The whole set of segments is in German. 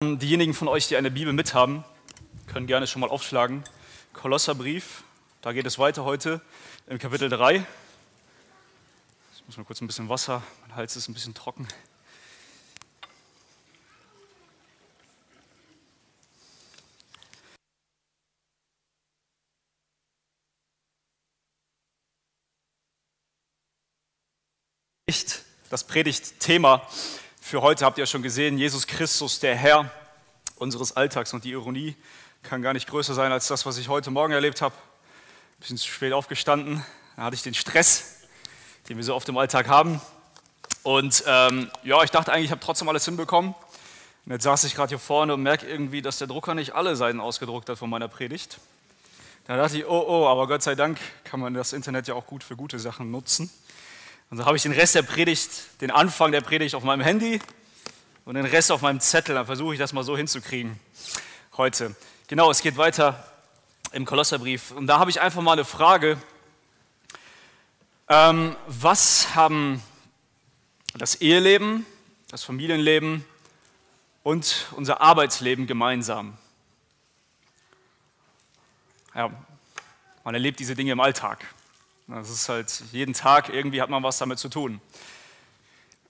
Diejenigen von euch, die eine Bibel mithaben, können gerne schon mal aufschlagen. Kolosserbrief, da geht es weiter heute im Kapitel 3. Ich muss mal kurz ein bisschen Wasser, mein Hals ist ein bisschen trocken. Das Predigtthema für heute habt ihr schon gesehen, Jesus Christus, der Herr unseres Alltags. Und die Ironie kann gar nicht größer sein als das, was ich heute Morgen erlebt habe. Ein bisschen zu spät aufgestanden, da hatte ich den Stress, den wir so oft im Alltag haben. Und ähm, ja, ich dachte eigentlich, ich habe trotzdem alles hinbekommen. Und jetzt saß ich gerade hier vorne und merke irgendwie, dass der Drucker nicht alle Seiten ausgedruckt hat von meiner Predigt. Da dachte ich, oh, oh, aber Gott sei Dank kann man das Internet ja auch gut für gute Sachen nutzen. Und so habe ich den Rest der Predigt, den Anfang der Predigt auf meinem Handy und den Rest auf meinem Zettel. Dann versuche ich das mal so hinzukriegen heute. Genau, es geht weiter im Kolosserbrief. Und da habe ich einfach mal eine Frage. Ähm, was haben das Eheleben, das Familienleben und unser Arbeitsleben gemeinsam? Ja, man erlebt diese Dinge im Alltag. Das ist halt jeden Tag, irgendwie hat man was damit zu tun.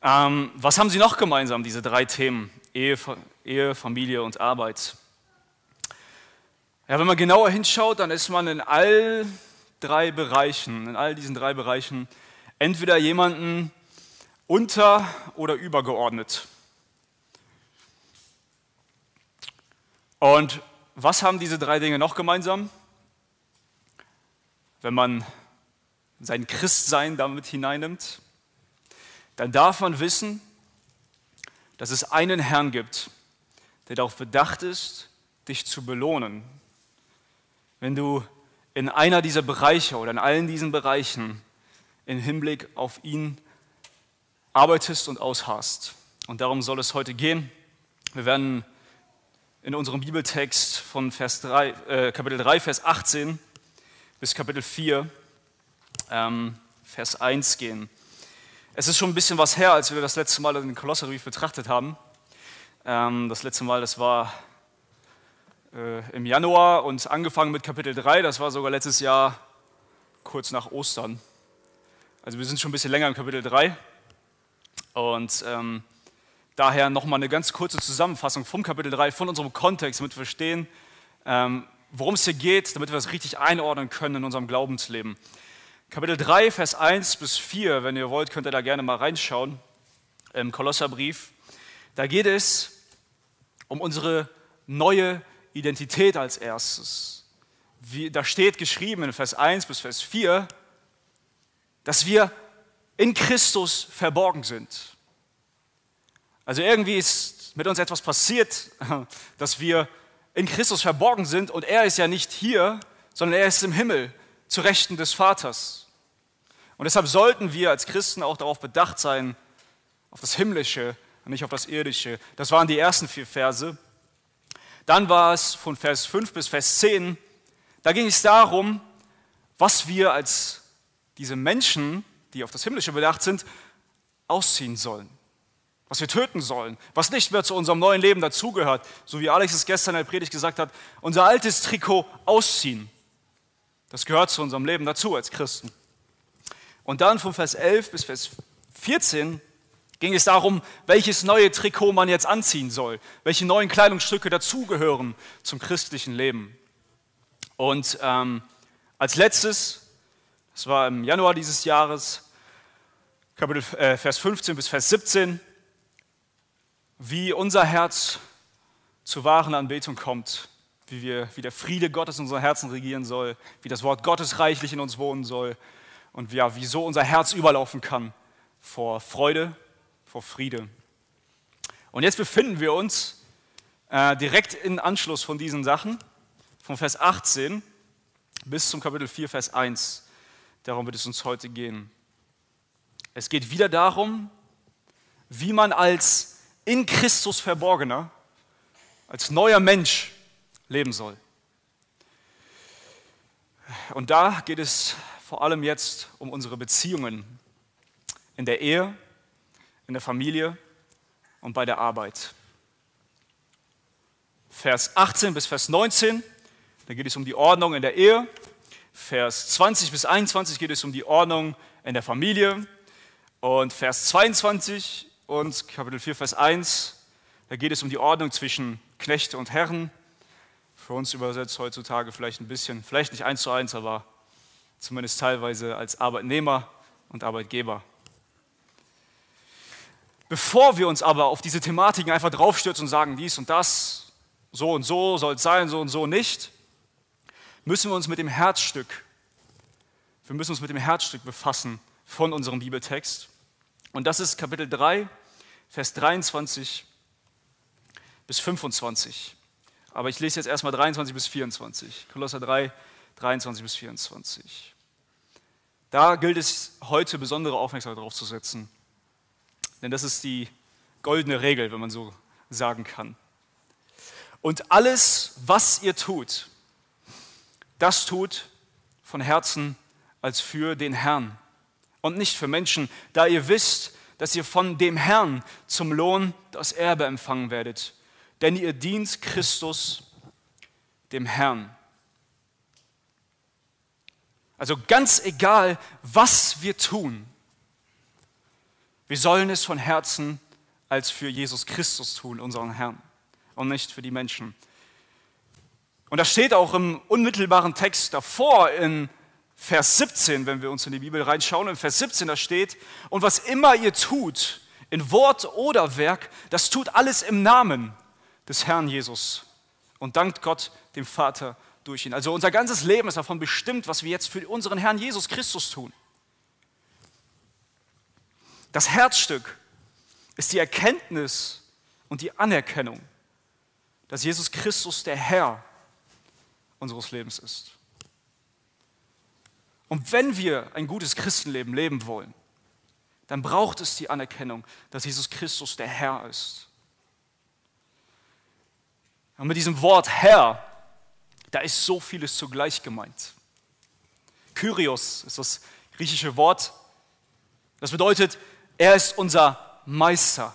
Ähm, was haben sie noch gemeinsam, diese drei Themen? Ehe, Ehe, Familie und Arbeit. Ja, wenn man genauer hinschaut, dann ist man in all drei Bereichen, in all diesen drei Bereichen, entweder jemanden unter- oder übergeordnet. Und was haben diese drei Dinge noch gemeinsam? Wenn man sein Christsein damit hineinnimmt, dann darf man wissen, dass es einen Herrn gibt, der darauf bedacht ist, dich zu belohnen. Wenn du in einer dieser Bereiche oder in allen diesen Bereichen im Hinblick auf ihn arbeitest und ausharrst. Und darum soll es heute gehen. Wir werden in unserem Bibeltext von Vers 3, äh, Kapitel 3, Vers 18 bis Kapitel 4 ähm, Vers 1 gehen. Es ist schon ein bisschen was her, als wir das letzte Mal den Kolosserbrief betrachtet haben. Ähm, das letzte Mal, das war äh, im Januar und angefangen mit Kapitel 3, das war sogar letztes Jahr kurz nach Ostern. Also wir sind schon ein bisschen länger im Kapitel 3 und ähm, daher nochmal eine ganz kurze Zusammenfassung vom Kapitel 3, von unserem Kontext, damit wir verstehen, ähm, worum es hier geht, damit wir es richtig einordnen können in unserem Glaubensleben. Kapitel 3, Vers 1 bis 4, wenn ihr wollt, könnt ihr da gerne mal reinschauen, im Kolosserbrief. Da geht es um unsere neue Identität als erstes. Wie, da steht geschrieben in Vers 1 bis Vers 4, dass wir in Christus verborgen sind. Also irgendwie ist mit uns etwas passiert, dass wir in Christus verborgen sind und er ist ja nicht hier, sondern er ist im Himmel zu Rechten des Vaters. Und deshalb sollten wir als Christen auch darauf bedacht sein, auf das Himmlische und nicht auf das Irdische. Das waren die ersten vier Verse. Dann war es von Vers 5 bis Vers 10, da ging es darum, was wir als diese Menschen, die auf das Himmlische bedacht sind, ausziehen sollen. Was wir töten sollen, was nicht mehr zu unserem neuen Leben dazugehört, so wie Alex es gestern in der Predigt gesagt hat, unser altes Trikot ausziehen. Das gehört zu unserem Leben dazu als Christen. Und dann von Vers 11 bis Vers 14 ging es darum, welches neue Trikot man jetzt anziehen soll, welche neuen Kleidungsstücke dazugehören zum christlichen Leben. Und ähm, als letztes, das war im Januar dieses Jahres, Kapitel, äh, Vers 15 bis Vers 17, wie unser Herz zur wahren Anbetung kommt wie, wir, wie der Friede Gottes in unseren Herzen regieren soll, wie das Wort Gottes reichlich in uns wohnen soll und ja, wieso unser Herz überlaufen kann vor Freude, vor Friede. Und jetzt befinden wir uns äh, direkt in Anschluss von diesen Sachen, von Vers 18 bis zum Kapitel 4, Vers 1. Darum wird es uns heute gehen. Es geht wieder darum, wie man als in Christus Verborgener, als neuer Mensch leben soll. Und da geht es vor allem jetzt um unsere Beziehungen in der Ehe, in der Familie und bei der Arbeit. Vers 18 bis Vers 19, da geht es um die Ordnung in der Ehe. Vers 20 bis 21 geht es um die Ordnung in der Familie. Und Vers 22 und Kapitel 4, Vers 1, da geht es um die Ordnung zwischen Knechte und Herren. Für uns übersetzt heutzutage vielleicht ein bisschen, vielleicht nicht eins zu eins, aber zumindest teilweise als Arbeitnehmer und Arbeitgeber. Bevor wir uns aber auf diese Thematiken einfach draufstürzen und sagen, dies und das, so und so soll es sein, so und so nicht, müssen wir uns mit dem Herzstück, wir müssen uns mit dem Herzstück befassen von unserem Bibeltext. Und das ist Kapitel 3, Vers 23 bis 25. Aber ich lese jetzt erstmal 23 bis 24. Kolosser 3, 23 bis 24. Da gilt es heute besondere Aufmerksamkeit darauf zu setzen. Denn das ist die goldene Regel, wenn man so sagen kann. Und alles, was ihr tut, das tut von Herzen als für den Herrn und nicht für Menschen, da ihr wisst, dass ihr von dem Herrn zum Lohn das Erbe empfangen werdet. Denn ihr dient Christus, dem Herrn. Also ganz egal, was wir tun, wir sollen es von Herzen als für Jesus Christus tun, unseren Herrn, und nicht für die Menschen. Und das steht auch im unmittelbaren Text davor in Vers 17, wenn wir uns in die Bibel reinschauen. In Vers 17 da steht, und was immer ihr tut, in Wort oder Werk, das tut alles im Namen des Herrn Jesus und dankt Gott, dem Vater, durch ihn. Also unser ganzes Leben ist davon bestimmt, was wir jetzt für unseren Herrn Jesus Christus tun. Das Herzstück ist die Erkenntnis und die Anerkennung, dass Jesus Christus der Herr unseres Lebens ist. Und wenn wir ein gutes Christenleben leben wollen, dann braucht es die Anerkennung, dass Jesus Christus der Herr ist. Und mit diesem Wort Herr, da ist so vieles zugleich gemeint. Kyrios ist das griechische Wort. Das bedeutet, er ist unser Meister.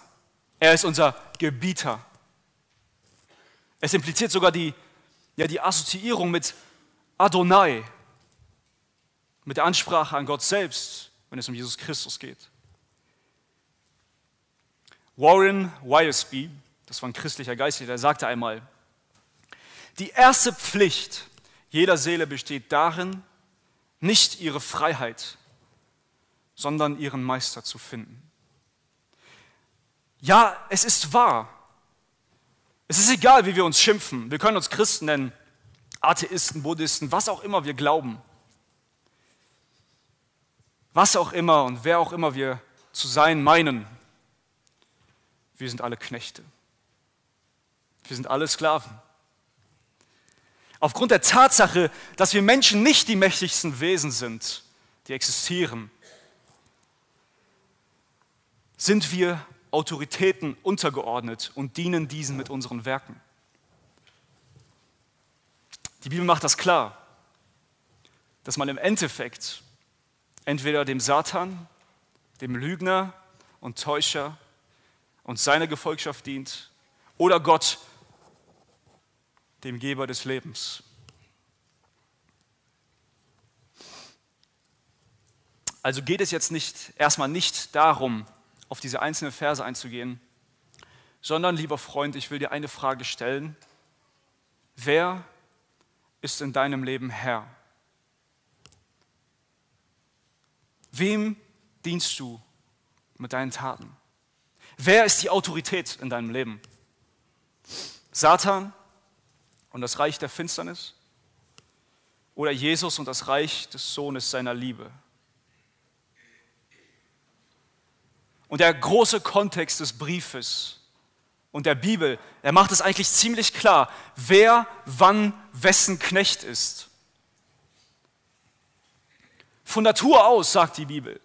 Er ist unser Gebieter. Es impliziert sogar die, ja, die Assoziierung mit Adonai, mit der Ansprache an Gott selbst, wenn es um Jesus Christus geht. Warren Wiersbe, das war ein christlicher Geistlicher, der sagte einmal, die erste Pflicht jeder Seele besteht darin, nicht ihre Freiheit, sondern ihren Meister zu finden. Ja, es ist wahr. Es ist egal, wie wir uns schimpfen. Wir können uns Christen nennen, Atheisten, Buddhisten, was auch immer wir glauben was auch immer und wer auch immer wir zu sein meinen, wir sind alle Knechte. Wir sind alle Sklaven. Aufgrund der Tatsache, dass wir Menschen nicht die mächtigsten Wesen sind, die existieren, sind wir Autoritäten untergeordnet und dienen diesen mit unseren Werken. Die Bibel macht das klar, dass man im Endeffekt entweder dem Satan, dem Lügner und Täuscher und seiner Gefolgschaft dient oder Gott, dem Geber des Lebens. Also geht es jetzt nicht erstmal nicht darum, auf diese einzelnen Verse einzugehen, sondern lieber Freund, ich will dir eine Frage stellen. Wer ist in deinem Leben Herr? Wem dienst du mit deinen Taten? Wer ist die Autorität in deinem Leben? Satan und das Reich der Finsternis? Oder Jesus und das Reich des Sohnes seiner Liebe? Und der große Kontext des Briefes und der Bibel, er macht es eigentlich ziemlich klar, wer wann wessen Knecht ist. Von Natur aus, sagt die Bibel,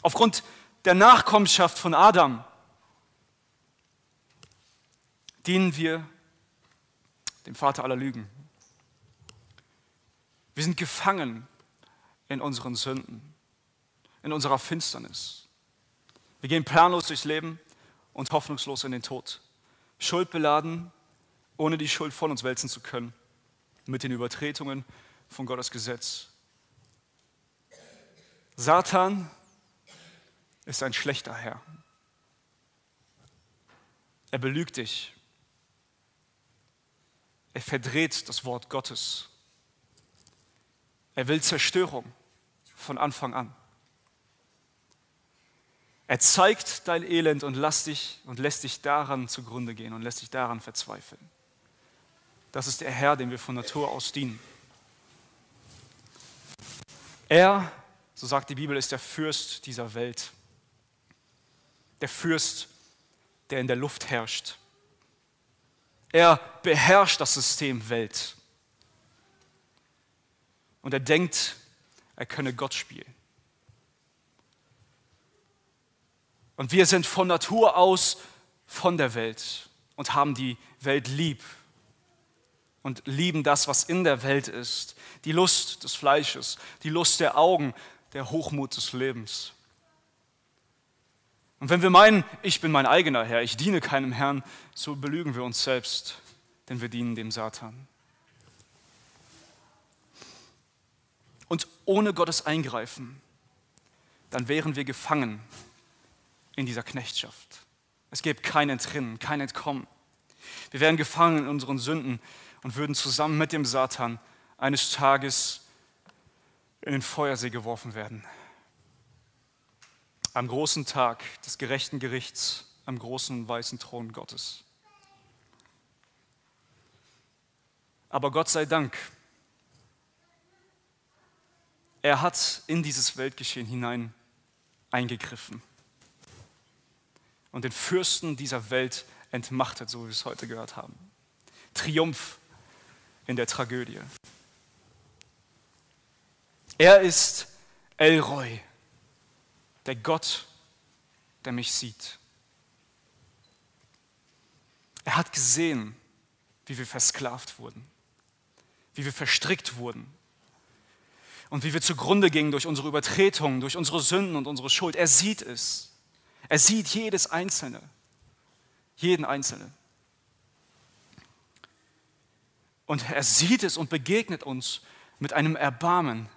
aufgrund der Nachkommenschaft von Adam, dienen wir dem Vater aller Lügen. Wir sind gefangen in unseren Sünden, in unserer Finsternis. Wir gehen planlos durchs Leben und hoffnungslos in den Tod, schuldbeladen ohne die Schuld von uns wälzen zu können, mit den Übertretungen von Gottes Gesetz. Satan ist ein schlechter Herr. Er belügt dich. Er verdreht das Wort Gottes. Er will Zerstörung von Anfang an. Er zeigt dein Elend und, lässt dich, und lässt dich daran zugrunde gehen und lässt dich daran verzweifeln. Das ist der Herr, dem wir von Natur aus dienen. Er, so sagt die Bibel, ist der Fürst dieser Welt. Der Fürst, der in der Luft herrscht. Er beherrscht das System Welt. Und er denkt, er könne Gott spielen. Und wir sind von Natur aus von der Welt und haben die Welt lieb und lieben das, was in der Welt ist. Die Lust des Fleisches, die Lust der Augen, der Hochmut des Lebens. Und wenn wir meinen, ich bin mein eigener Herr, ich diene keinem Herrn, so belügen wir uns selbst, denn wir dienen dem Satan. Und ohne Gottes Eingreifen, dann wären wir gefangen in dieser Knechtschaft. Es gäbe kein Entrinnen, kein Entkommen. Wir wären gefangen in unseren Sünden und würden zusammen mit dem Satan eines Tages in den Feuersee geworfen werden. Am großen Tag des gerechten Gerichts, am großen weißen Thron Gottes. Aber Gott sei Dank, er hat in dieses Weltgeschehen hinein eingegriffen und den Fürsten dieser Welt entmachtet, so wie wir es heute gehört haben. Triumph in der Tragödie. Er ist Elroy, der Gott, der mich sieht. Er hat gesehen, wie wir versklavt wurden, wie wir verstrickt wurden und wie wir zugrunde gingen durch unsere Übertretungen, durch unsere Sünden und unsere Schuld. Er sieht es. Er sieht jedes Einzelne, jeden Einzelnen. Und er sieht es und begegnet uns mit einem Erbarmen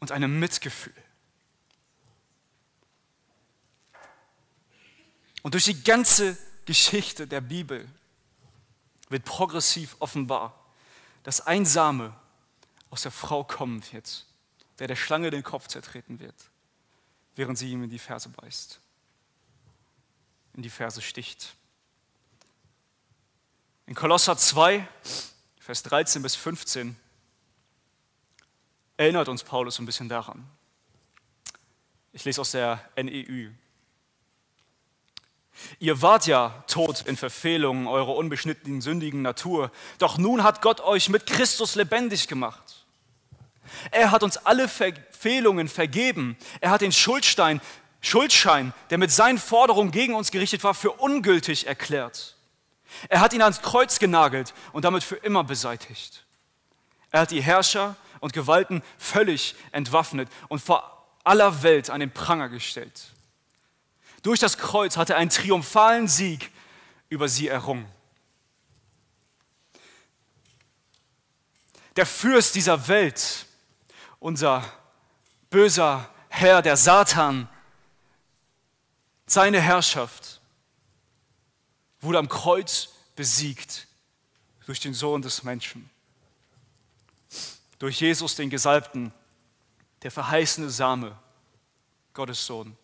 und einem Mitgefühl. Und durch die ganze Geschichte der Bibel wird progressiv offenbar, dass ein Same aus der Frau kommen wird, der der Schlange den Kopf zertreten wird, während sie ihm in die Ferse beißt in die Verse sticht. In Kolosser 2, Vers 13 bis 15 erinnert uns Paulus ein bisschen daran. Ich lese aus der NEU. Ihr wart ja tot in Verfehlungen eurer unbeschnittenen, sündigen Natur, doch nun hat Gott euch mit Christus lebendig gemacht. Er hat uns alle Verfehlungen vergeben. Er hat den Schuldstein Schuldschein, der mit seinen Forderungen gegen uns gerichtet war, für ungültig erklärt. Er hat ihn ans Kreuz genagelt und damit für immer beseitigt. Er hat die Herrscher und Gewalten völlig entwaffnet und vor aller Welt an den Pranger gestellt. Durch das Kreuz hat er einen triumphalen Sieg über sie errungen. Der Fürst dieser Welt, unser böser Herr, der Satan, seine Herrschaft wurde am Kreuz besiegt durch den Sohn des Menschen. Durch Jesus, den Gesalbten, der verheißene Same, Gottes Sohn.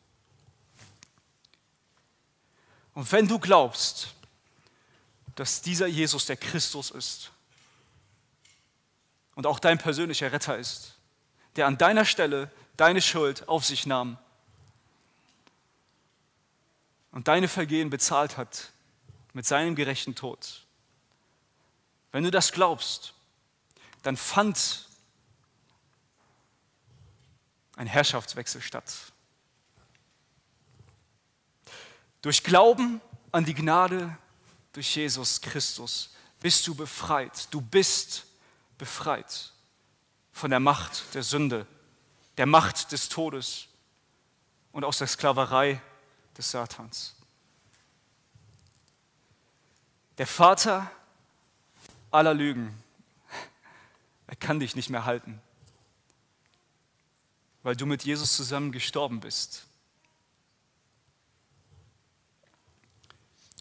Und wenn du glaubst, dass dieser Jesus der Christus ist und auch dein persönlicher Retter ist, der an deiner Stelle deine Schuld auf sich nahm, und deine Vergehen bezahlt hat mit seinem gerechten Tod. Wenn du das glaubst, dann fand ein Herrschaftswechsel statt. Durch Glauben an die Gnade durch Jesus Christus bist du befreit. Du bist befreit von der Macht der Sünde, der Macht des Todes und aus der Sklaverei des Satans. Der Vater aller Lügen. Er kann dich nicht mehr halten, weil du mit Jesus zusammen gestorben bist.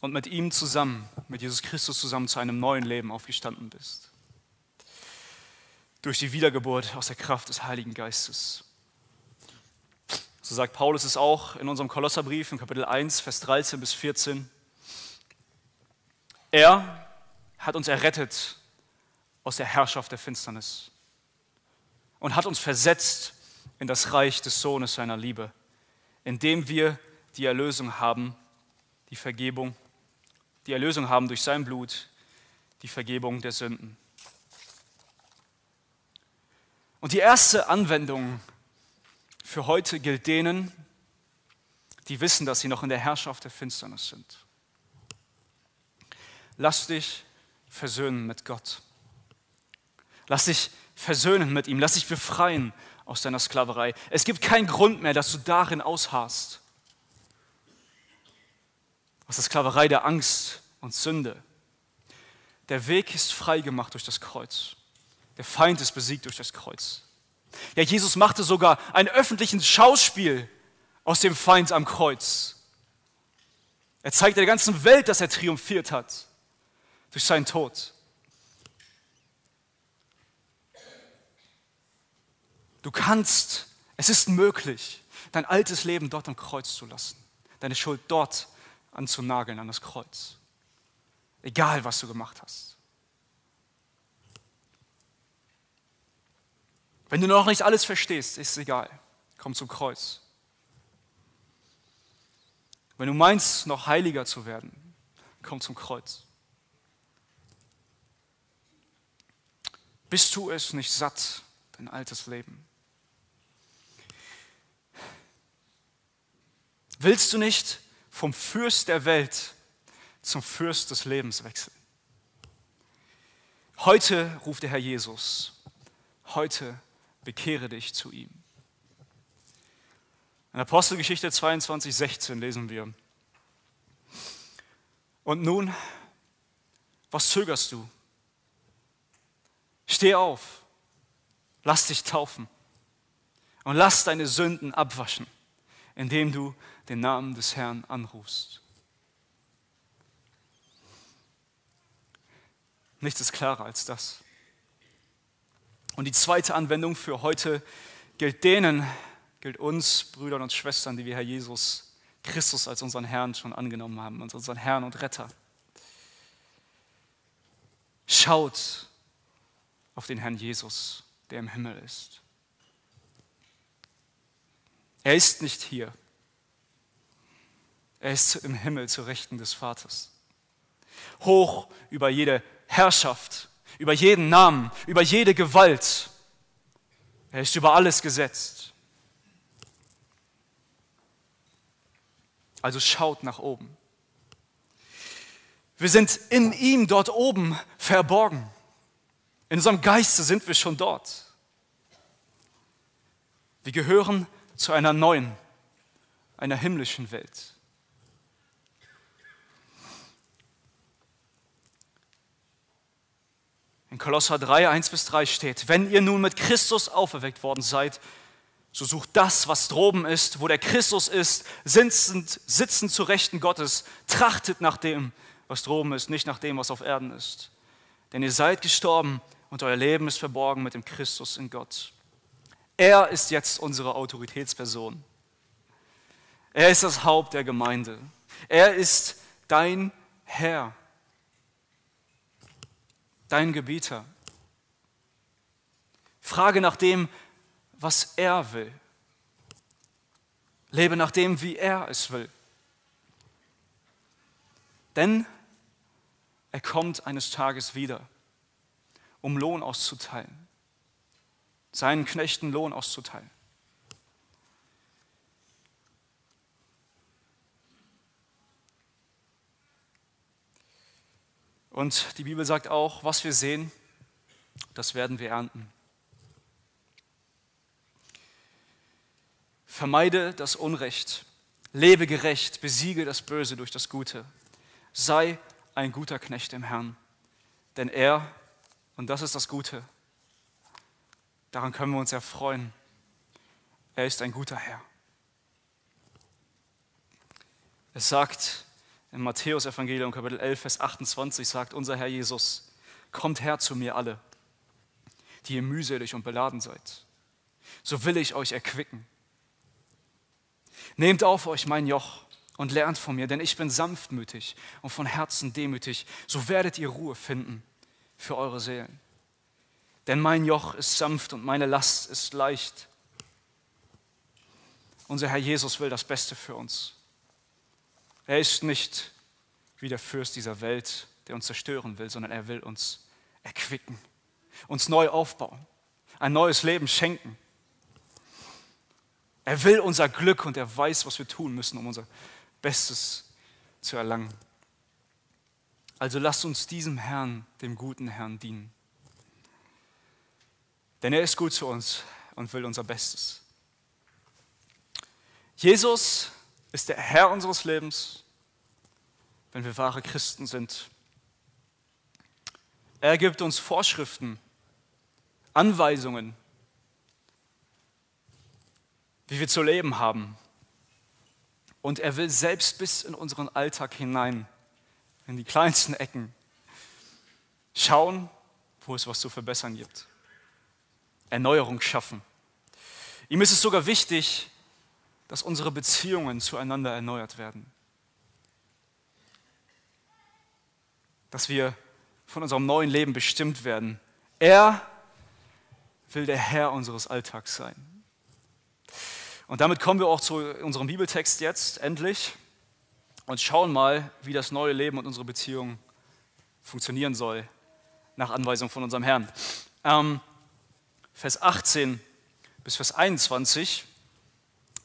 Und mit ihm zusammen, mit Jesus Christus zusammen zu einem neuen Leben aufgestanden bist. Durch die Wiedergeburt aus der Kraft des Heiligen Geistes. So sagt Paulus es auch in unserem Kolosserbrief in Kapitel 1, Vers 13 bis 14. Er hat uns errettet aus der Herrschaft der Finsternis und hat uns versetzt in das Reich des Sohnes seiner Liebe, indem wir die Erlösung haben, die Vergebung, die Erlösung haben durch sein Blut, die Vergebung der Sünden. Und die erste Anwendung für heute gilt denen, die wissen, dass sie noch in der Herrschaft der Finsternis sind. Lass dich versöhnen mit Gott. Lass dich versöhnen mit ihm. Lass dich befreien aus deiner Sklaverei. Es gibt keinen Grund mehr, dass du darin ausharrst. Aus der Sklaverei der Angst und Sünde. Der Weg ist frei gemacht durch das Kreuz. Der Feind ist besiegt durch das Kreuz. Ja, Jesus machte sogar ein öffentliches Schauspiel aus dem Feind am Kreuz. Er zeigte der ganzen Welt, dass er triumphiert hat durch seinen Tod. Du kannst, es ist möglich, dein altes Leben dort am Kreuz zu lassen, deine Schuld dort anzunageln an das Kreuz. Egal, was du gemacht hast. Wenn du noch nicht alles verstehst, ist es egal. Komm zum Kreuz. Wenn du meinst, noch heiliger zu werden, komm zum Kreuz. Bist du es nicht satt, dein altes Leben? Willst du nicht vom Fürst der Welt zum Fürst des Lebens wechseln? Heute ruft der Herr Jesus. Heute bekehre dich zu ihm. In Apostelgeschichte 22, 16 lesen wir. Und nun, was zögerst du? Steh auf, lass dich taufen und lass deine Sünden abwaschen, indem du den Namen des Herrn anrufst. Nichts ist klarer als das. Und die zweite Anwendung für heute gilt denen, gilt uns, Brüdern und Schwestern, die wir Herr Jesus Christus als unseren Herrn schon angenommen haben, als unseren Herrn und Retter. Schaut auf den Herrn Jesus, der im Himmel ist. Er ist nicht hier. Er ist im Himmel zu Rechten des Vaters. Hoch über jede Herrschaft, über jeden Namen, über jede Gewalt. Er ist über alles gesetzt. Also schaut nach oben. Wir sind in ihm dort oben verborgen. In unserem Geiste sind wir schon dort. Wir gehören zu einer neuen, einer himmlischen Welt. In Kolosser 3, 1 bis 3 steht, wenn ihr nun mit Christus auferweckt worden seid, so sucht das, was droben ist, wo der Christus ist, sitzend, sitzend zu Rechten Gottes, trachtet nach dem, was droben ist, nicht nach dem, was auf Erden ist. Denn ihr seid gestorben und euer Leben ist verborgen mit dem Christus in Gott. Er ist jetzt unsere Autoritätsperson. Er ist das Haupt der Gemeinde. Er ist dein Herr dein Gebieter. Frage nach dem, was er will. Lebe nach dem, wie er es will. Denn er kommt eines Tages wieder, um Lohn auszuteilen, seinen Knechten Lohn auszuteilen. Und die Bibel sagt auch, was wir sehen, das werden wir ernten. Vermeide das Unrecht, lebe gerecht, besiege das Böse durch das Gute. Sei ein guter Knecht im Herrn, denn er Und das ist das Gute. Daran können wir uns erfreuen. Er ist ein guter Herr. Es sagt im Matthäus-Evangelium, Kapitel 11, Vers 28, sagt unser Herr Jesus: Kommt her zu mir alle, die ihr mühselig und beladen seid. So will ich euch erquicken. Nehmt auf euch mein Joch und lernt von mir, denn ich bin sanftmütig und von Herzen demütig. So werdet ihr Ruhe finden für eure Seelen. Denn mein Joch ist sanft und meine Last ist leicht. Unser Herr Jesus will das Beste für uns. Er ist nicht wie der Fürst dieser Welt, der uns zerstören will, sondern er will uns erquicken, uns neu aufbauen, ein neues Leben schenken. Er will unser Glück und er weiß, was wir tun müssen, um unser Bestes zu erlangen. Also lasst uns diesem Herrn, dem guten Herrn, dienen. Denn er ist gut zu uns und will unser Bestes. Jesus ist der Herr unseres Lebens, wenn wir wahre Christen sind. Er gibt uns Vorschriften, Anweisungen, wie wir zu leben haben. Und er will selbst bis in unseren Alltag hinein, in die kleinsten Ecken, schauen, wo es was zu verbessern gibt. Erneuerung schaffen. Ihm ist es sogar wichtig, dass unsere Beziehungen zueinander erneuert werden. Dass wir von unserem neuen Leben bestimmt werden. Er will der Herr unseres Alltags sein. Und damit kommen wir auch zu unserem Bibeltext jetzt endlich und schauen mal, wie das neue Leben und unsere Beziehung funktionieren soll, nach Anweisung von unserem Herrn. Ähm, Vers 18 bis Vers 21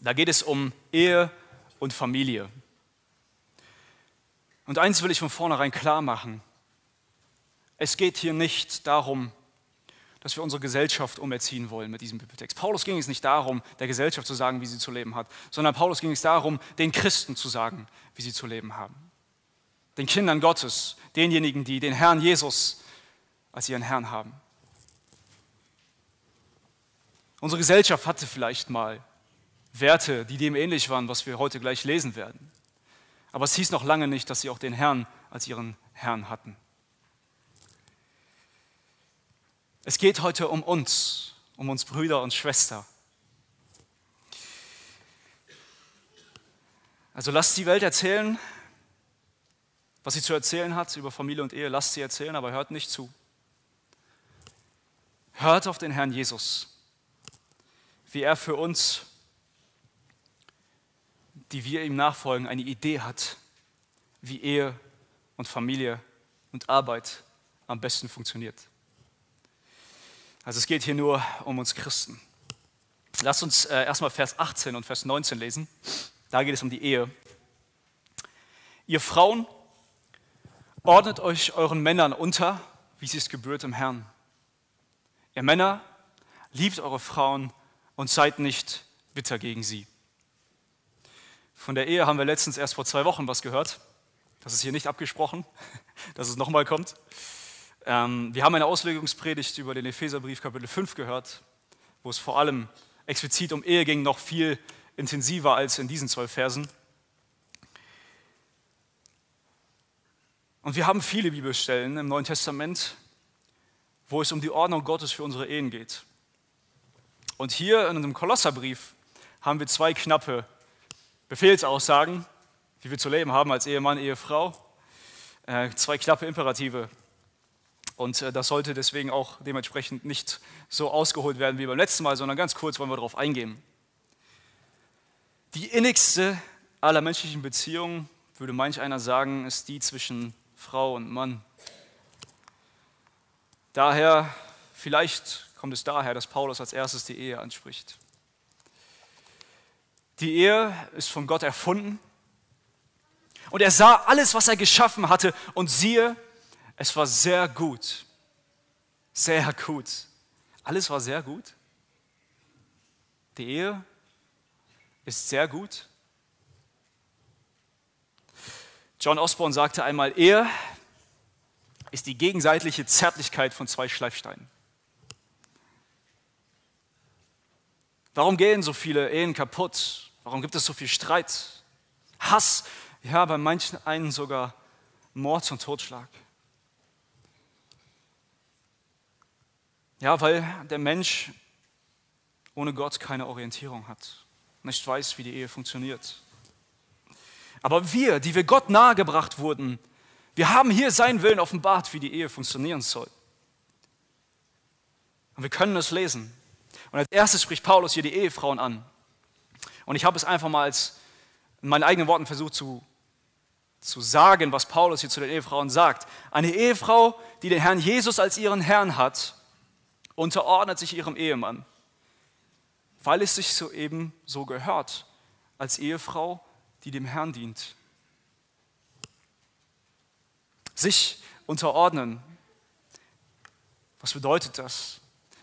da geht es um Ehe und Familie. Und eins will ich von vornherein klar machen. Es geht hier nicht darum, dass wir unsere Gesellschaft umerziehen wollen mit diesem Bibeltext. Paulus ging es nicht darum, der Gesellschaft zu sagen, wie sie zu leben hat, sondern Paulus ging es darum, den Christen zu sagen, wie sie zu leben haben. Den Kindern Gottes, denjenigen, die den Herrn Jesus als ihren Herrn haben. Unsere Gesellschaft hatte vielleicht mal Werte, die dem ähnlich waren, was wir heute gleich lesen werden. Aber es hieß noch lange nicht, dass sie auch den Herrn als ihren Herrn hatten. Es geht heute um uns, um uns Brüder und Schwester. Also lasst die Welt erzählen, was sie zu erzählen hat über Familie und Ehe. Lasst sie erzählen, aber hört nicht zu. Hört auf den Herrn Jesus, wie er für uns die wir ihm nachfolgen, eine Idee hat, wie Ehe und Familie und Arbeit am besten funktioniert. Also es geht hier nur um uns Christen. Lasst uns äh, erstmal Vers 18 und Vers 19 lesen. Da geht es um die Ehe. Ihr Frauen, ordnet euch euren Männern unter, wie sie es gebührt im Herrn. Ihr Männer, liebt eure Frauen und seid nicht bitter gegen sie. Von der Ehe haben wir letztens erst vor zwei Wochen was gehört. Das ist hier nicht abgesprochen, dass es nochmal kommt. Ähm, wir haben eine Auslegungspredigt über den Epheserbrief Kapitel 5 gehört, wo es vor allem explizit um Ehe ging, noch viel intensiver als in diesen zwölf Versen. Und wir haben viele Bibelstellen im Neuen Testament, wo es um die Ordnung Gottes für unsere Ehen geht. Und hier in unserem Kolosserbrief haben wir zwei knappe Befehlsaussagen, wie wir zu leben haben als Ehemann, Ehefrau. Äh, zwei knappe Imperative. Und äh, das sollte deswegen auch dementsprechend nicht so ausgeholt werden wie beim letzten Mal, sondern ganz kurz wollen wir darauf eingehen. Die innigste aller menschlichen Beziehungen, würde manch einer sagen, ist die zwischen Frau und Mann. Daher, vielleicht kommt es daher, dass Paulus als erstes die Ehe anspricht. Die Ehe ist von Gott erfunden. Und er sah alles, was er geschaffen hatte. Und siehe, es war sehr gut. Sehr gut. Alles war sehr gut. Die Ehe ist sehr gut. John Osborne sagte einmal, Ehe ist die gegenseitige Zärtlichkeit von zwei Schleifsteinen. Warum gehen so viele Ehen kaputt? Warum gibt es so viel Streit? Hass, ja, bei manchen einen sogar Mord und Totschlag. Ja, weil der Mensch ohne Gott keine Orientierung hat, nicht weiß, wie die Ehe funktioniert. Aber wir, die wir Gott nahegebracht wurden, wir haben hier seinen Willen offenbart, wie die Ehe funktionieren soll. Und wir können es lesen. Und als erstes spricht Paulus hier die Ehefrauen an. Und ich habe es einfach mal als in meinen eigenen Worten versucht zu, zu sagen, was Paulus hier zu den Ehefrauen sagt. Eine Ehefrau, die den Herrn Jesus als ihren Herrn hat, unterordnet sich ihrem Ehemann, weil es sich soeben so gehört, als Ehefrau, die dem Herrn dient. Sich unterordnen. Was bedeutet das?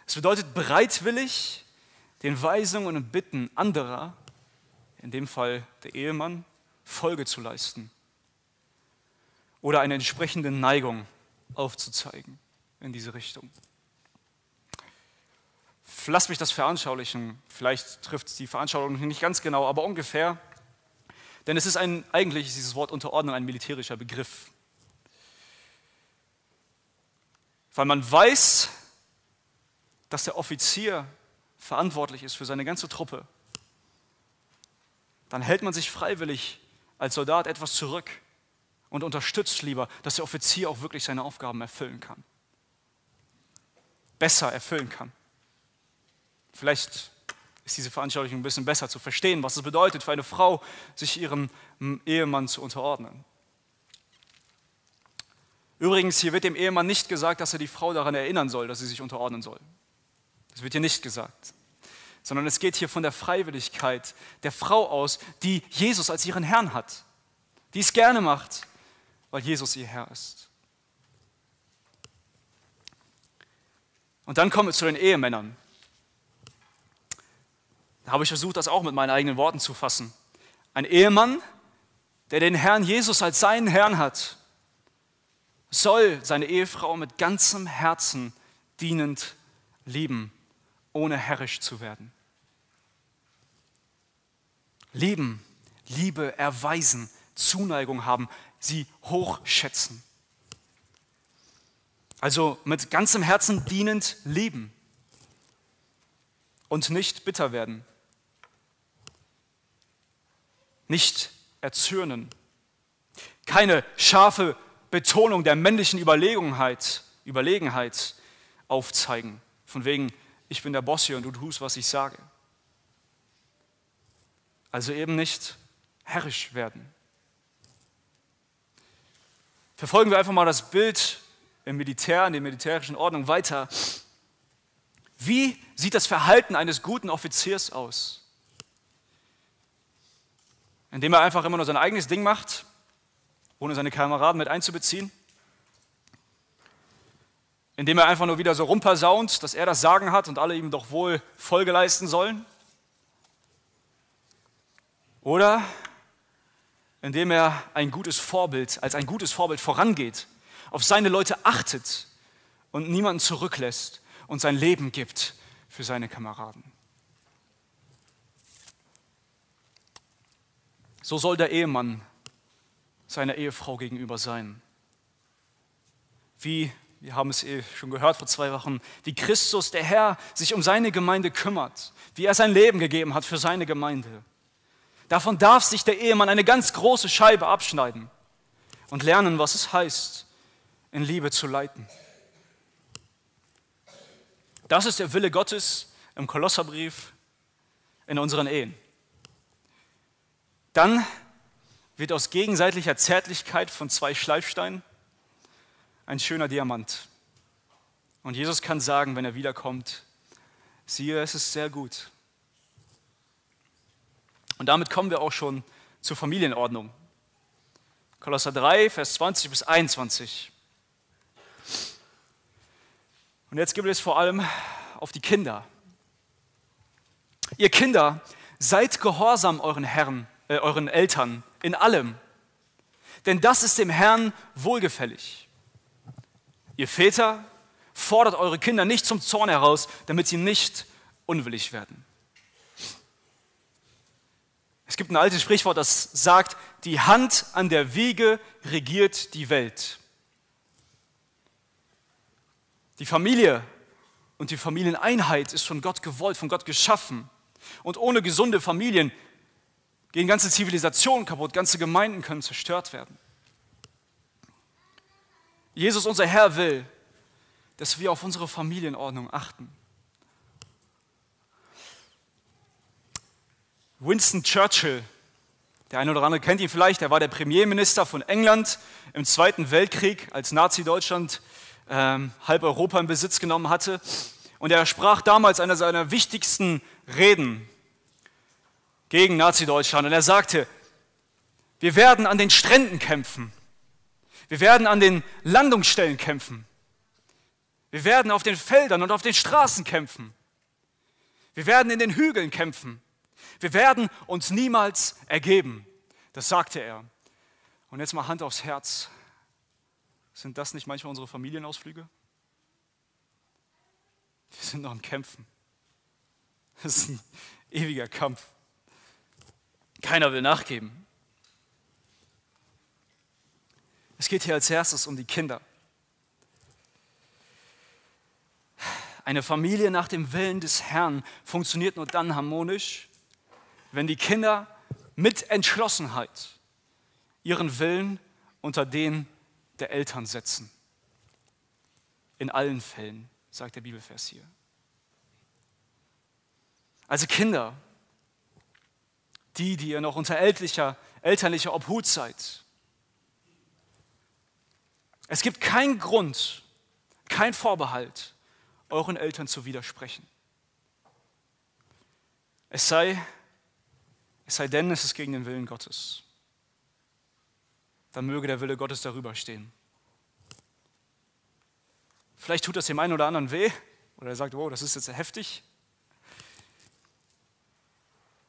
Es bedeutet bereitwillig den Weisungen und Bitten anderer, in dem Fall der Ehemann, Folge zu leisten oder eine entsprechende Neigung aufzuzeigen in diese Richtung. Lass mich das veranschaulichen. Vielleicht trifft die Veranschaulichung nicht ganz genau, aber ungefähr. Denn es ist ein, eigentlich ist dieses Wort Unterordnung ein militärischer Begriff. Weil man weiß, dass der Offizier verantwortlich ist für seine ganze Truppe, dann hält man sich freiwillig als Soldat etwas zurück und unterstützt lieber, dass der Offizier auch wirklich seine Aufgaben erfüllen kann. Besser erfüllen kann. Vielleicht ist diese Veranschaulichung ein bisschen besser zu verstehen, was es bedeutet für eine Frau, sich ihrem Ehemann zu unterordnen. Übrigens, hier wird dem Ehemann nicht gesagt, dass er die Frau daran erinnern soll, dass sie sich unterordnen soll. Das wird hier nicht gesagt. Sondern es geht hier von der Freiwilligkeit der Frau aus, die Jesus als ihren Herrn hat. Die es gerne macht, weil Jesus ihr Herr ist. Und dann kommen wir zu den Ehemännern. Da habe ich versucht, das auch mit meinen eigenen Worten zu fassen. Ein Ehemann, der den Herrn Jesus als seinen Herrn hat, soll seine Ehefrau mit ganzem Herzen dienend lieben ohne herrisch zu werden. Lieben, Liebe erweisen, Zuneigung haben, sie hochschätzen. Also mit ganzem Herzen dienend lieben und nicht bitter werden, nicht erzürnen, keine scharfe Betonung der männlichen Überlegenheit, Überlegenheit aufzeigen, von wegen ich bin der Boss hier und du tust, was ich sage. Also eben nicht herrisch werden. Verfolgen wir einfach mal das Bild im Militär, in der militärischen Ordnung weiter. Wie sieht das Verhalten eines guten Offiziers aus? Indem er einfach immer nur sein eigenes Ding macht, ohne seine Kameraden mit einzubeziehen? Indem er einfach nur wieder so rumpersaunt, dass er das Sagen hat und alle ihm doch wohl Folge leisten sollen? Oder indem er ein gutes Vorbild, als ein gutes Vorbild vorangeht, auf seine Leute achtet und niemanden zurücklässt und sein Leben gibt für seine Kameraden. So soll der Ehemann seiner Ehefrau gegenüber sein. Wie wir haben es eh schon gehört vor zwei Wochen, wie Christus, der Herr, sich um seine Gemeinde kümmert, wie er sein Leben gegeben hat für seine Gemeinde. Davon darf sich der Ehemann eine ganz große Scheibe abschneiden und lernen, was es heißt, in Liebe zu leiten. Das ist der Wille Gottes im Kolosserbrief in unseren Ehen. Dann wird aus gegenseitiger Zärtlichkeit von zwei Schleifsteinen ein schöner Diamant. Und Jesus kann sagen, wenn er wiederkommt, siehe, es ist sehr gut. Und damit kommen wir auch schon zur Familienordnung. Kolosser 3, Vers 20 bis 21. Und jetzt gibt es vor allem auf die Kinder. Ihr Kinder, seid gehorsam euren Herren, äh, euren Eltern in allem, denn das ist dem Herrn wohlgefällig. Ihr Väter, fordert eure Kinder nicht zum Zorn heraus, damit sie nicht unwillig werden. Es gibt ein altes Sprichwort, das sagt, die Hand an der Wiege regiert die Welt. Die Familie und die Familieneinheit ist von Gott gewollt, von Gott geschaffen. Und ohne gesunde Familien gehen ganze Zivilisationen kaputt, ganze Gemeinden können zerstört werden. Jesus, unser Herr, will, dass wir auf unsere Familienordnung achten. Winston Churchill, der eine oder andere kennt ihn vielleicht, er war der Premierminister von England im Zweiten Weltkrieg, als Nazi-Deutschland ähm, halb Europa in Besitz genommen hatte. Und er sprach damals eine seiner wichtigsten Reden gegen Nazi-Deutschland. Und er sagte, wir werden an den Stränden kämpfen. Wir werden an den Landungsstellen kämpfen. Wir werden auf den Feldern und auf den Straßen kämpfen. Wir werden in den Hügeln kämpfen. Wir werden uns niemals ergeben. Das sagte er. Und jetzt mal Hand aufs Herz. Sind das nicht manchmal unsere Familienausflüge? Wir sind noch im Kämpfen. Das ist ein ewiger Kampf. Keiner will nachgeben. Es geht hier als erstes um die Kinder. Eine Familie nach dem Willen des Herrn funktioniert nur dann harmonisch, wenn die Kinder mit Entschlossenheit ihren Willen unter den der Eltern setzen. In allen Fällen, sagt der Bibelvers hier. Also Kinder, die, die ihr noch unter elterlicher, elterlicher Obhut seid. Es gibt keinen Grund, kein Vorbehalt, euren Eltern zu widersprechen. Es sei, es sei denn, es ist gegen den Willen Gottes dann möge der Wille Gottes darüber stehen. Vielleicht tut das dem einen oder anderen weh oder er sagt, wow, das ist jetzt heftig.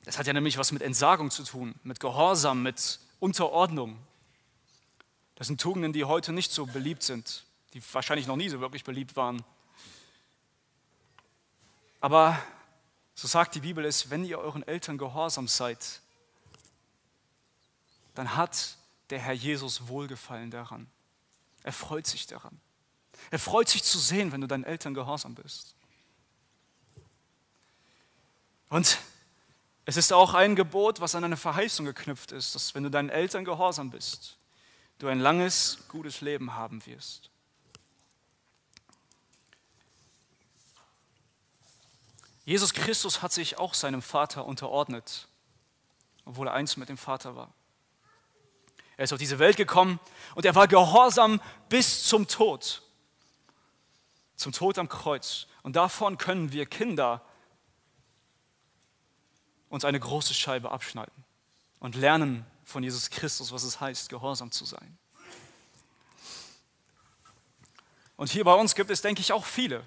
Das hat ja nämlich was mit Entsagung zu tun, mit Gehorsam, mit Unterordnung. Das sind Tugenden, die heute nicht so beliebt sind, die wahrscheinlich noch nie so wirklich beliebt waren. Aber so sagt die Bibel es, wenn ihr euren Eltern gehorsam seid, dann hat der Herr Jesus wohlgefallen daran. Er freut sich daran. Er freut sich zu sehen, wenn du deinen Eltern gehorsam bist. Und es ist auch ein Gebot, was an eine Verheißung geknüpft ist, dass wenn du deinen Eltern gehorsam bist, du ein langes, gutes Leben haben wirst. Jesus Christus hat sich auch seinem Vater unterordnet, obwohl er eins mit dem Vater war. Er ist auf diese Welt gekommen und er war gehorsam bis zum Tod. Zum Tod am Kreuz. Und davon können wir Kinder uns eine große Scheibe abschneiden und lernen von Jesus Christus, was es heißt, gehorsam zu sein. Und hier bei uns gibt es, denke ich, auch viele,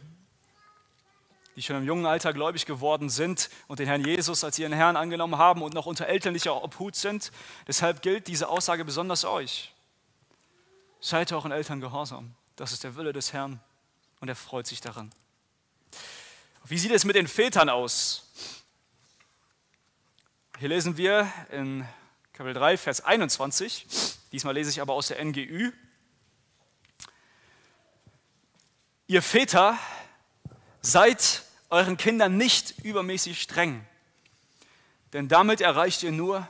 die schon im jungen Alter gläubig geworden sind und den Herrn Jesus als ihren Herrn angenommen haben und noch unter elterlicher Obhut sind. Deshalb gilt diese Aussage besonders euch. Seid euren Eltern gehorsam. Das ist der Wille des Herrn und er freut sich daran. Wie sieht es mit den Vätern aus? Hier lesen wir in Kapitel 3, Vers 21. Diesmal lese ich aber aus der NGÜ. Ihr Väter, Seid euren Kindern nicht übermäßig streng, denn damit erreicht ihr nur,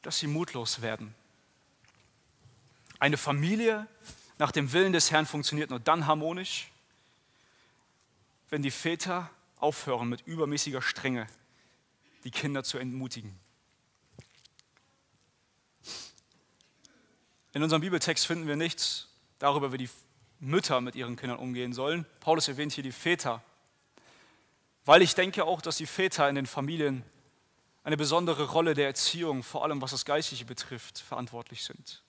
dass sie mutlos werden. Eine Familie nach dem Willen des Herrn funktioniert nur dann harmonisch, wenn die Väter aufhören mit übermäßiger Strenge, die Kinder zu entmutigen. In unserem Bibeltext finden wir nichts darüber, wie die Mütter mit ihren Kindern umgehen sollen. Paulus erwähnt hier die Väter, weil ich denke auch, dass die Väter in den Familien eine besondere Rolle der Erziehung, vor allem was das Geistliche betrifft, verantwortlich sind.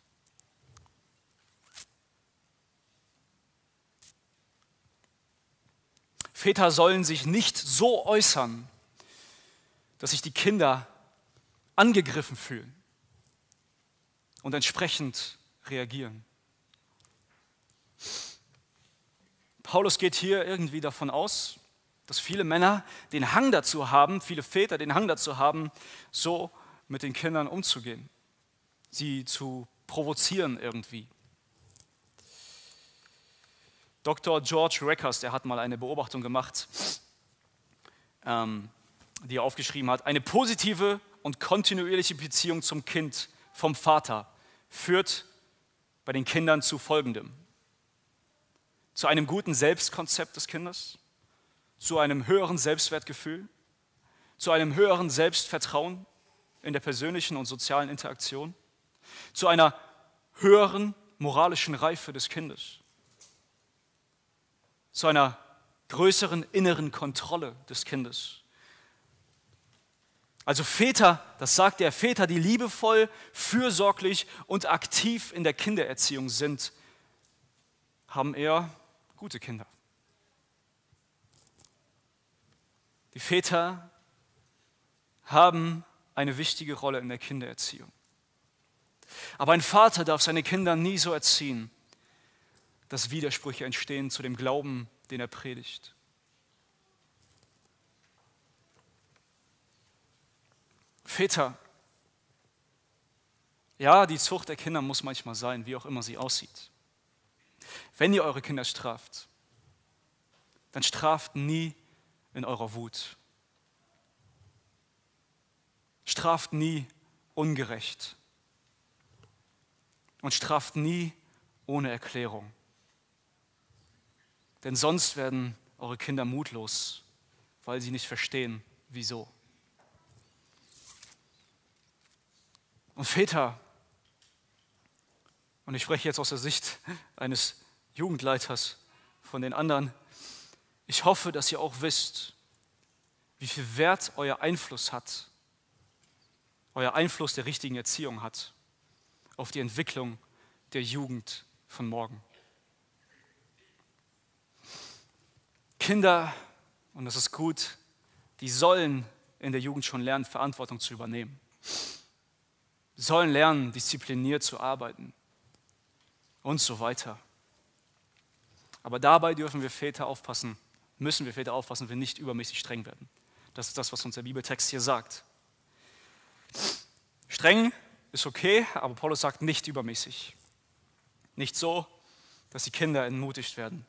Väter sollen sich nicht so äußern, dass sich die Kinder angegriffen fühlen und entsprechend reagieren. Paulus geht hier irgendwie davon aus, dass viele Männer den Hang dazu haben, viele Väter den Hang dazu haben, so mit den Kindern umzugehen, sie zu provozieren irgendwie. Dr. George Reckers, der hat mal eine Beobachtung gemacht, ähm, die er aufgeschrieben hat. Eine positive und kontinuierliche Beziehung zum Kind vom Vater führt bei den Kindern zu Folgendem. Zu einem guten Selbstkonzept des Kindes, zu einem höheren Selbstwertgefühl, zu einem höheren Selbstvertrauen in der persönlichen und sozialen Interaktion, zu einer höheren moralischen Reife des Kindes, zu einer größeren inneren Kontrolle des Kindes. Also Väter, das sagt er, Väter, die liebevoll, fürsorglich und aktiv in der Kindererziehung sind, haben eher gute Kinder. Die Väter haben eine wichtige Rolle in der Kindererziehung. Aber ein Vater darf seine Kinder nie so erziehen, dass Widersprüche entstehen zu dem Glauben, den er predigt. Väter, ja, die Zucht der Kinder muss manchmal sein, wie auch immer sie aussieht. Wenn ihr eure Kinder straft, dann straft nie in eurer Wut. Straft nie ungerecht und straft nie ohne Erklärung. Denn sonst werden eure Kinder mutlos, weil sie nicht verstehen, wieso. Und Väter, und ich spreche jetzt aus der Sicht eines Jugendleiters von den anderen, ich hoffe, dass ihr auch wisst, wie viel Wert euer Einfluss hat, euer Einfluss der richtigen Erziehung hat auf die Entwicklung der Jugend von morgen. Kinder, und das ist gut, die sollen in der Jugend schon lernen, Verantwortung zu übernehmen. Sollen lernen, diszipliniert zu arbeiten und so weiter. Aber dabei dürfen wir Väter aufpassen, müssen wir Väter aufpassen, dass wir nicht übermäßig streng werden. Das ist das, was uns der Bibeltext hier sagt. Streng ist okay, aber Paulus sagt nicht übermäßig. Nicht so, dass die Kinder entmutigt werden.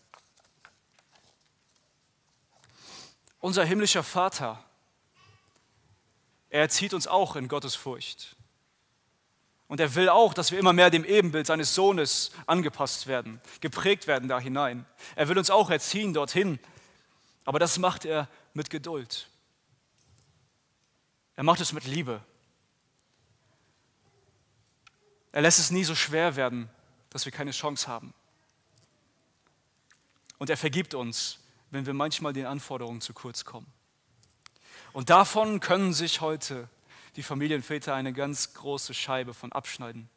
Unser himmlischer Vater, er erzieht uns auch in Gottes Furcht. Und er will auch, dass wir immer mehr dem Ebenbild seines Sohnes angepasst werden, geprägt werden da hinein. Er will uns auch erziehen dorthin. Aber das macht er mit Geduld. Er macht es mit Liebe. Er lässt es nie so schwer werden, dass wir keine Chance haben. Und er vergibt uns, wenn wir manchmal den Anforderungen zu kurz kommen. Und davon können sich heute die Familienväter eine ganz große Scheibe von abschneiden.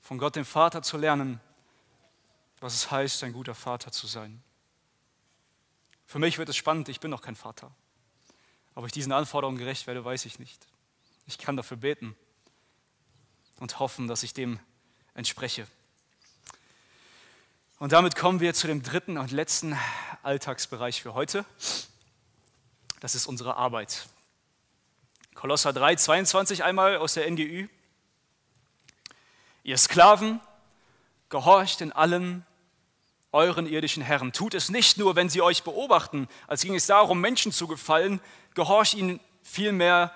Von Gott dem Vater zu lernen, was es heißt, ein guter Vater zu sein. Für mich wird es spannend, ich bin noch kein Vater. Ob ich diesen Anforderungen gerecht werde, weiß ich nicht. Ich kann dafür beten und hoffen, dass ich dem entspreche. Und damit kommen wir zu dem dritten und letzten Alltagsbereich für heute. Das ist unsere Arbeit. Kolosser 3, 22 einmal aus der NGÜ. Ihr Sklaven, gehorcht in allem euren irdischen Herren. Tut es nicht nur, wenn sie euch beobachten, als ging es darum, Menschen zu gefallen, gehorcht ihnen vielmehr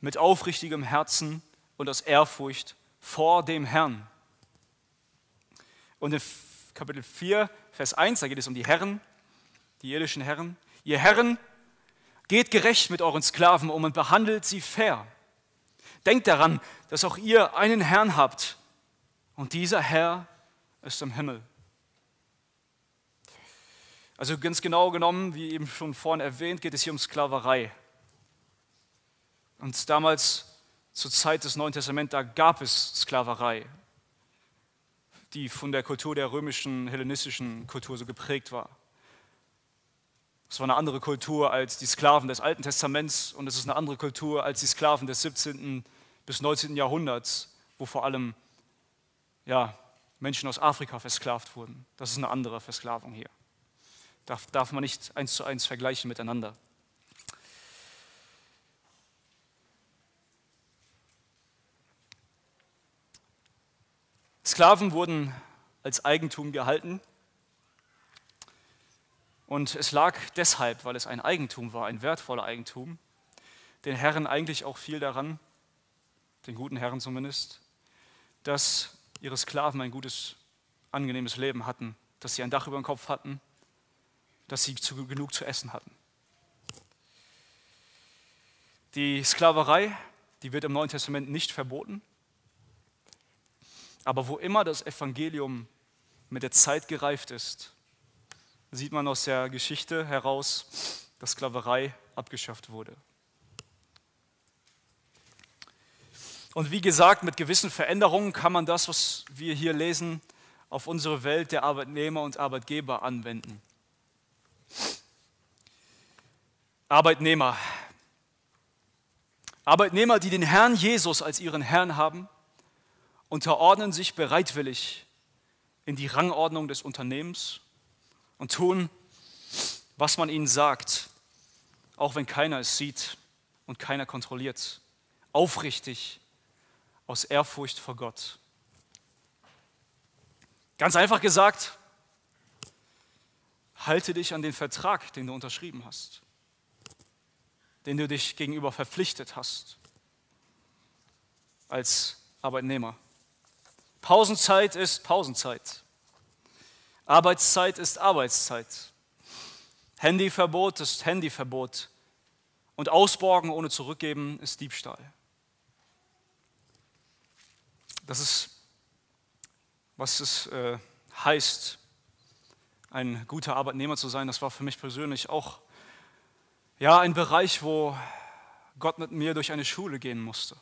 mit aufrichtigem Herzen und aus Ehrfurcht vor dem Herrn. Und in Kapitel 4, Vers 1, da geht es um die Herren, die irdischen Herren. Ihr Herren, geht gerecht mit euren Sklaven um und behandelt sie fair. Denkt daran, dass auch ihr einen Herrn habt und dieser Herr ist im Himmel. Also ganz genau genommen, wie eben schon vorhin erwähnt, geht es hier um Sklaverei. Und damals zur Zeit des Neuen Testaments, da gab es Sklaverei, die von der Kultur der römischen, hellenistischen Kultur so geprägt war. Es war eine andere Kultur als die Sklaven des Alten Testaments und es ist eine andere Kultur als die Sklaven des 17. bis 19. Jahrhunderts, wo vor allem ja, Menschen aus Afrika versklavt wurden. Das ist eine andere Versklavung hier. Darf, darf man nicht eins zu eins vergleichen miteinander. Sklaven wurden als Eigentum gehalten. Und es lag deshalb, weil es ein Eigentum war, ein wertvoller Eigentum, den Herren eigentlich auch viel daran, den guten Herren zumindest, dass ihre Sklaven ein gutes, angenehmes Leben hatten, dass sie ein Dach über dem Kopf hatten, dass sie zu, genug zu essen hatten. Die Sklaverei, die wird im Neuen Testament nicht verboten, aber wo immer das Evangelium mit der Zeit gereift ist, sieht man aus der Geschichte heraus, dass Sklaverei abgeschafft wurde. Und wie gesagt, mit gewissen Veränderungen kann man das, was wir hier lesen, auf unsere Welt der Arbeitnehmer und Arbeitgeber anwenden. Arbeitnehmer. Arbeitnehmer, die den Herrn Jesus als ihren Herrn haben, unterordnen sich bereitwillig in die Rangordnung des Unternehmens und tun, was man ihnen sagt, auch wenn keiner es sieht und keiner kontrolliert. Aufrichtig aus Ehrfurcht vor Gott. Ganz einfach gesagt, halte dich an den Vertrag, den du unterschrieben hast, den du dich gegenüber verpflichtet hast als Arbeitnehmer. Pausenzeit ist Pausenzeit. Arbeitszeit ist Arbeitszeit. Handyverbot ist Handyverbot. Und Ausborgen ohne Zurückgeben ist Diebstahl. Das ist, was es äh, heißt, ein guter Arbeitnehmer zu sein. Das war für mich persönlich auch ja, ein Bereich, wo Gott mit mir durch eine Schule gehen musste.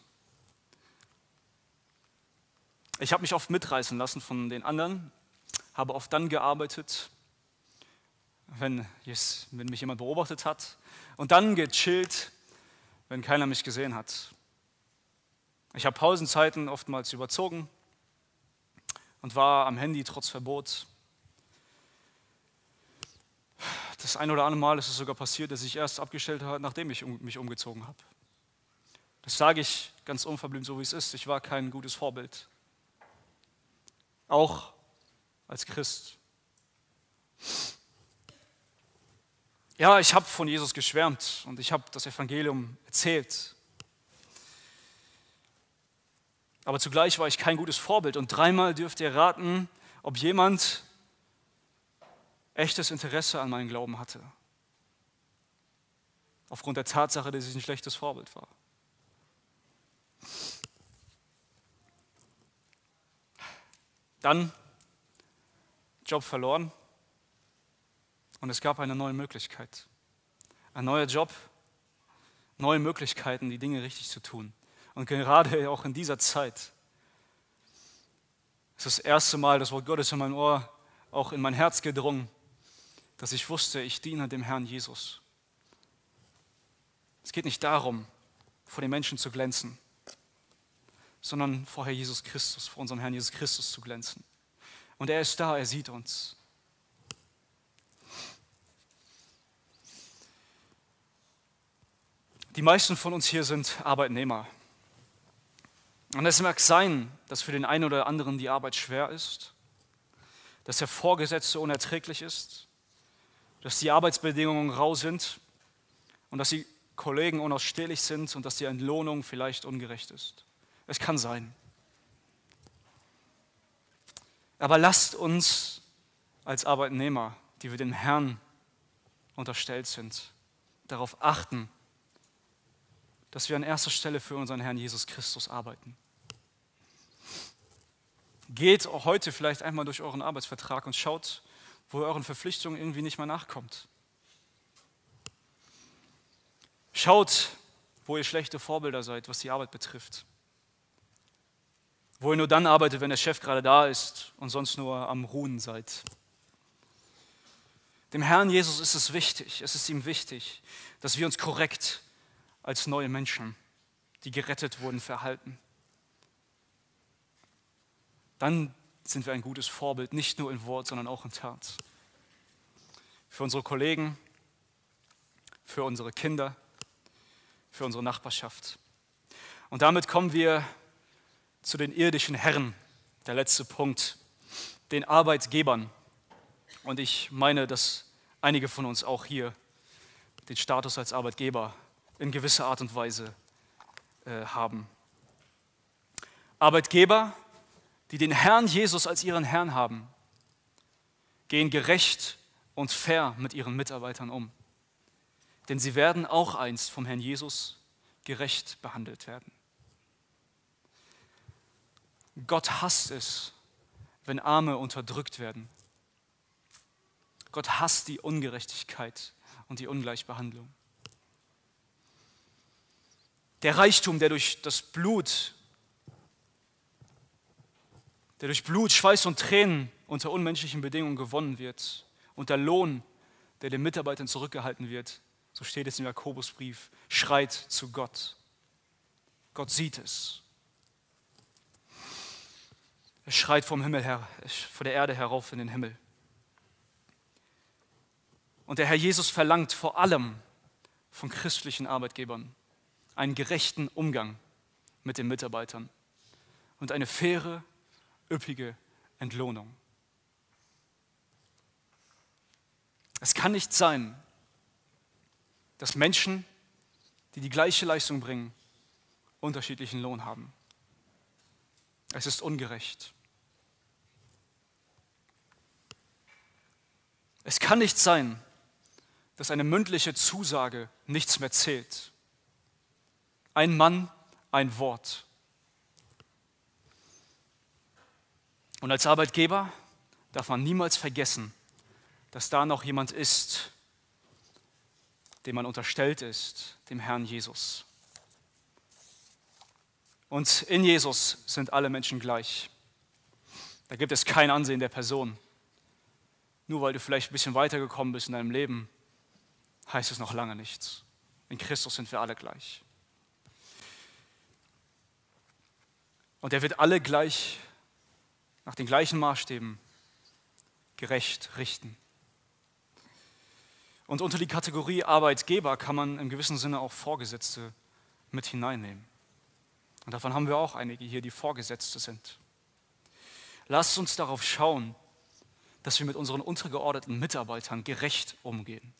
Ich habe mich oft mitreißen lassen von den anderen, habe oft dann gearbeitet, wenn, yes, wenn mich jemand beobachtet hat, und dann gechillt, wenn keiner mich gesehen hat. Ich habe Pausenzeiten oftmals überzogen und war am Handy trotz Verbot. Das ein oder andere Mal ist es sogar passiert, dass ich erst abgestellt habe, nachdem ich mich umgezogen habe. Das sage ich ganz unverblümt so, wie es ist. Ich war kein gutes Vorbild auch als Christ. Ja, ich habe von Jesus geschwärmt und ich habe das Evangelium erzählt. Aber zugleich war ich kein gutes Vorbild und dreimal dürft ihr raten, ob jemand echtes Interesse an meinem Glauben hatte. Aufgrund der Tatsache, dass ich ein schlechtes Vorbild war. Dann Job verloren und es gab eine neue Möglichkeit. Ein neuer Job, neue Möglichkeiten, die Dinge richtig zu tun. Und gerade auch in dieser Zeit ist das erste Mal das Wort Gottes in mein Ohr, auch in mein Herz gedrungen, dass ich wusste, ich diene dem Herrn Jesus. Es geht nicht darum, vor den Menschen zu glänzen sondern vor Herr Jesus Christus, vor unserem Herrn Jesus Christus zu glänzen. Und er ist da, er sieht uns. Die meisten von uns hier sind Arbeitnehmer. Und es mag sein, dass für den einen oder anderen die Arbeit schwer ist, dass der Vorgesetzte unerträglich ist, dass die Arbeitsbedingungen rau sind und dass die Kollegen unausstehlich sind und dass die Entlohnung vielleicht ungerecht ist. Es kann sein. Aber lasst uns als Arbeitnehmer, die wir dem Herrn unterstellt sind, darauf achten, dass wir an erster Stelle für unseren Herrn Jesus Christus arbeiten. Geht heute vielleicht einmal durch euren Arbeitsvertrag und schaut, wo ihr euren Verpflichtungen irgendwie nicht mehr nachkommt. Schaut, wo ihr schlechte Vorbilder seid, was die Arbeit betrifft wo ihr nur dann arbeitet, wenn der Chef gerade da ist und sonst nur am Ruhen seid. Dem Herrn Jesus ist es wichtig, es ist ihm wichtig, dass wir uns korrekt als neue Menschen, die gerettet wurden, verhalten. Dann sind wir ein gutes Vorbild, nicht nur in Wort, sondern auch in Tat. für unsere Kollegen, für unsere Kinder, für unsere Nachbarschaft. Und damit kommen wir zu den irdischen Herren, der letzte Punkt, den Arbeitgebern. Und ich meine, dass einige von uns auch hier den Status als Arbeitgeber in gewisser Art und Weise äh, haben. Arbeitgeber, die den Herrn Jesus als ihren Herrn haben, gehen gerecht und fair mit ihren Mitarbeitern um. Denn sie werden auch einst vom Herrn Jesus gerecht behandelt werden. Gott hasst es, wenn Arme unterdrückt werden. Gott hasst die Ungerechtigkeit und die Ungleichbehandlung. Der Reichtum, der durch das Blut, der durch Blut, Schweiß und Tränen unter unmenschlichen Bedingungen gewonnen wird und der Lohn, der den Mitarbeitern zurückgehalten wird, so steht es im Jakobusbrief, schreit zu Gott. Gott sieht es. Es schreit vom Himmel her, von der Erde herauf in den Himmel. Und der Herr Jesus verlangt vor allem von christlichen Arbeitgebern einen gerechten Umgang mit den Mitarbeitern und eine faire, üppige Entlohnung. Es kann nicht sein, dass Menschen, die die gleiche Leistung bringen, unterschiedlichen Lohn haben. Es ist ungerecht. Es kann nicht sein, dass eine mündliche Zusage nichts mehr zählt. Ein Mann, ein Wort. Und als Arbeitgeber darf man niemals vergessen, dass da noch jemand ist, dem man unterstellt ist, dem Herrn Jesus. Und in Jesus sind alle Menschen gleich. Da gibt es kein Ansehen der Person. Nur weil du vielleicht ein bisschen weitergekommen bist in deinem Leben, heißt es noch lange nichts. In Christus sind wir alle gleich. Und er wird alle gleich nach den gleichen Maßstäben gerecht richten. Und unter die Kategorie Arbeitgeber kann man im gewissen Sinne auch Vorgesetzte mit hineinnehmen. Und davon haben wir auch einige hier, die Vorgesetzte sind. Lasst uns darauf schauen, dass wir mit unseren untergeordneten Mitarbeitern gerecht umgehen,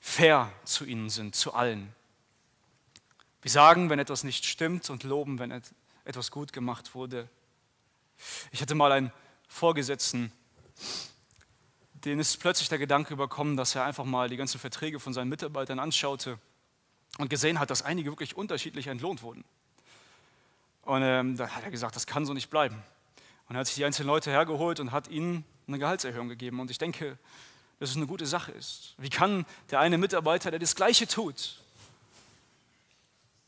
fair zu ihnen sind, zu allen. Wir sagen, wenn etwas nicht stimmt und loben, wenn etwas gut gemacht wurde. Ich hatte mal einen Vorgesetzten, den ist plötzlich der Gedanke überkommen, dass er einfach mal die ganzen Verträge von seinen Mitarbeitern anschaute und gesehen hat, dass einige wirklich unterschiedlich entlohnt wurden. Und ähm, da hat er gesagt, das kann so nicht bleiben. Und er hat sich die einzelnen Leute hergeholt und hat ihnen eine Gehaltserhöhung gegeben. Und ich denke, dass es eine gute Sache ist. Wie kann der eine Mitarbeiter, der das Gleiche tut,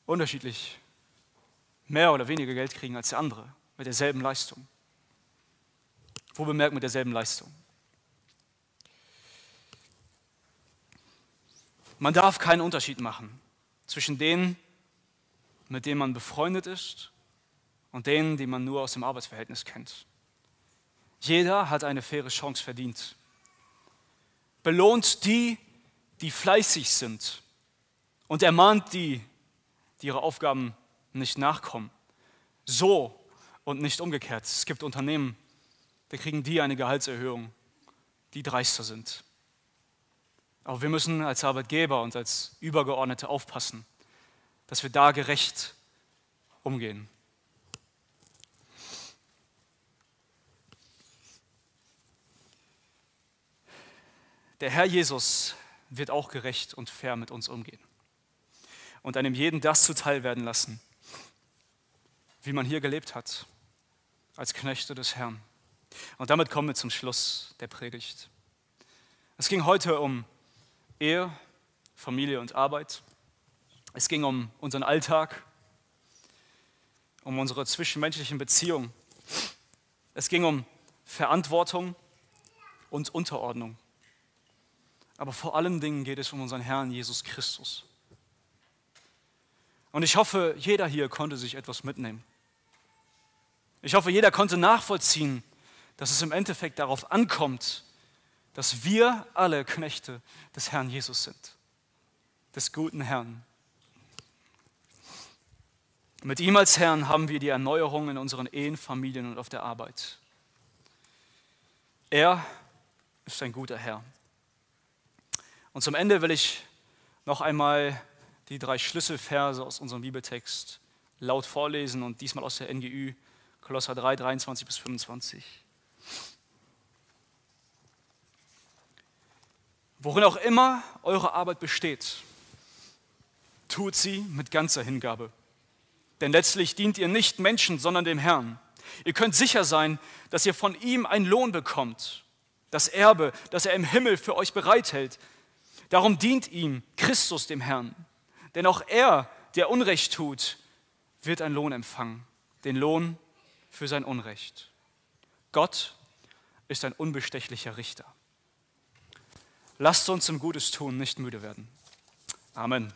unterschiedlich mehr oder weniger Geld kriegen als der andere mit derselben Leistung? Wo bemerkt mit derselben Leistung? Man darf keinen Unterschied machen zwischen denen, mit denen man befreundet ist und denen, die man nur aus dem Arbeitsverhältnis kennt. Jeder hat eine faire Chance verdient. Belohnt die, die fleißig sind und ermahnt die, die ihre Aufgaben nicht nachkommen. So und nicht umgekehrt. Es gibt Unternehmen, da kriegen die eine Gehaltserhöhung, die dreister sind. Aber wir müssen als Arbeitgeber und als Übergeordnete aufpassen, dass wir da gerecht umgehen. Der Herr Jesus wird auch gerecht und fair mit uns umgehen und einem jeden das zuteil werden lassen, wie man hier gelebt hat, als Knechte des Herrn. Und damit kommen wir zum Schluss der Predigt. Es ging heute um Ehe, Familie und Arbeit. Es ging um unseren Alltag, um unsere zwischenmenschlichen Beziehungen. Es ging um Verantwortung und Unterordnung. Aber vor allen Dingen geht es um unseren Herrn Jesus Christus. Und ich hoffe, jeder hier konnte sich etwas mitnehmen. Ich hoffe, jeder konnte nachvollziehen, dass es im Endeffekt darauf ankommt, dass wir alle Knechte des Herrn Jesus sind, des guten Herrn. Mit ihm als Herrn haben wir die Erneuerung in unseren Ehen, Familien und auf der Arbeit. Er ist ein guter Herr. Und zum Ende will ich noch einmal die drei Schlüsselverse aus unserem Bibeltext laut vorlesen und diesmal aus der NGÜ, Kolosser 3, 23 bis 25. Worin auch immer eure Arbeit besteht, tut sie mit ganzer Hingabe. Denn letztlich dient ihr nicht Menschen, sondern dem Herrn. Ihr könnt sicher sein, dass ihr von ihm einen Lohn bekommt, das Erbe, das er im Himmel für euch bereithält. Darum dient ihm Christus dem Herrn. Denn auch er, der Unrecht tut, wird einen Lohn empfangen, den Lohn für sein Unrecht. Gott ist ein unbestechlicher Richter. Lasst uns im Gutes tun nicht müde werden. Amen.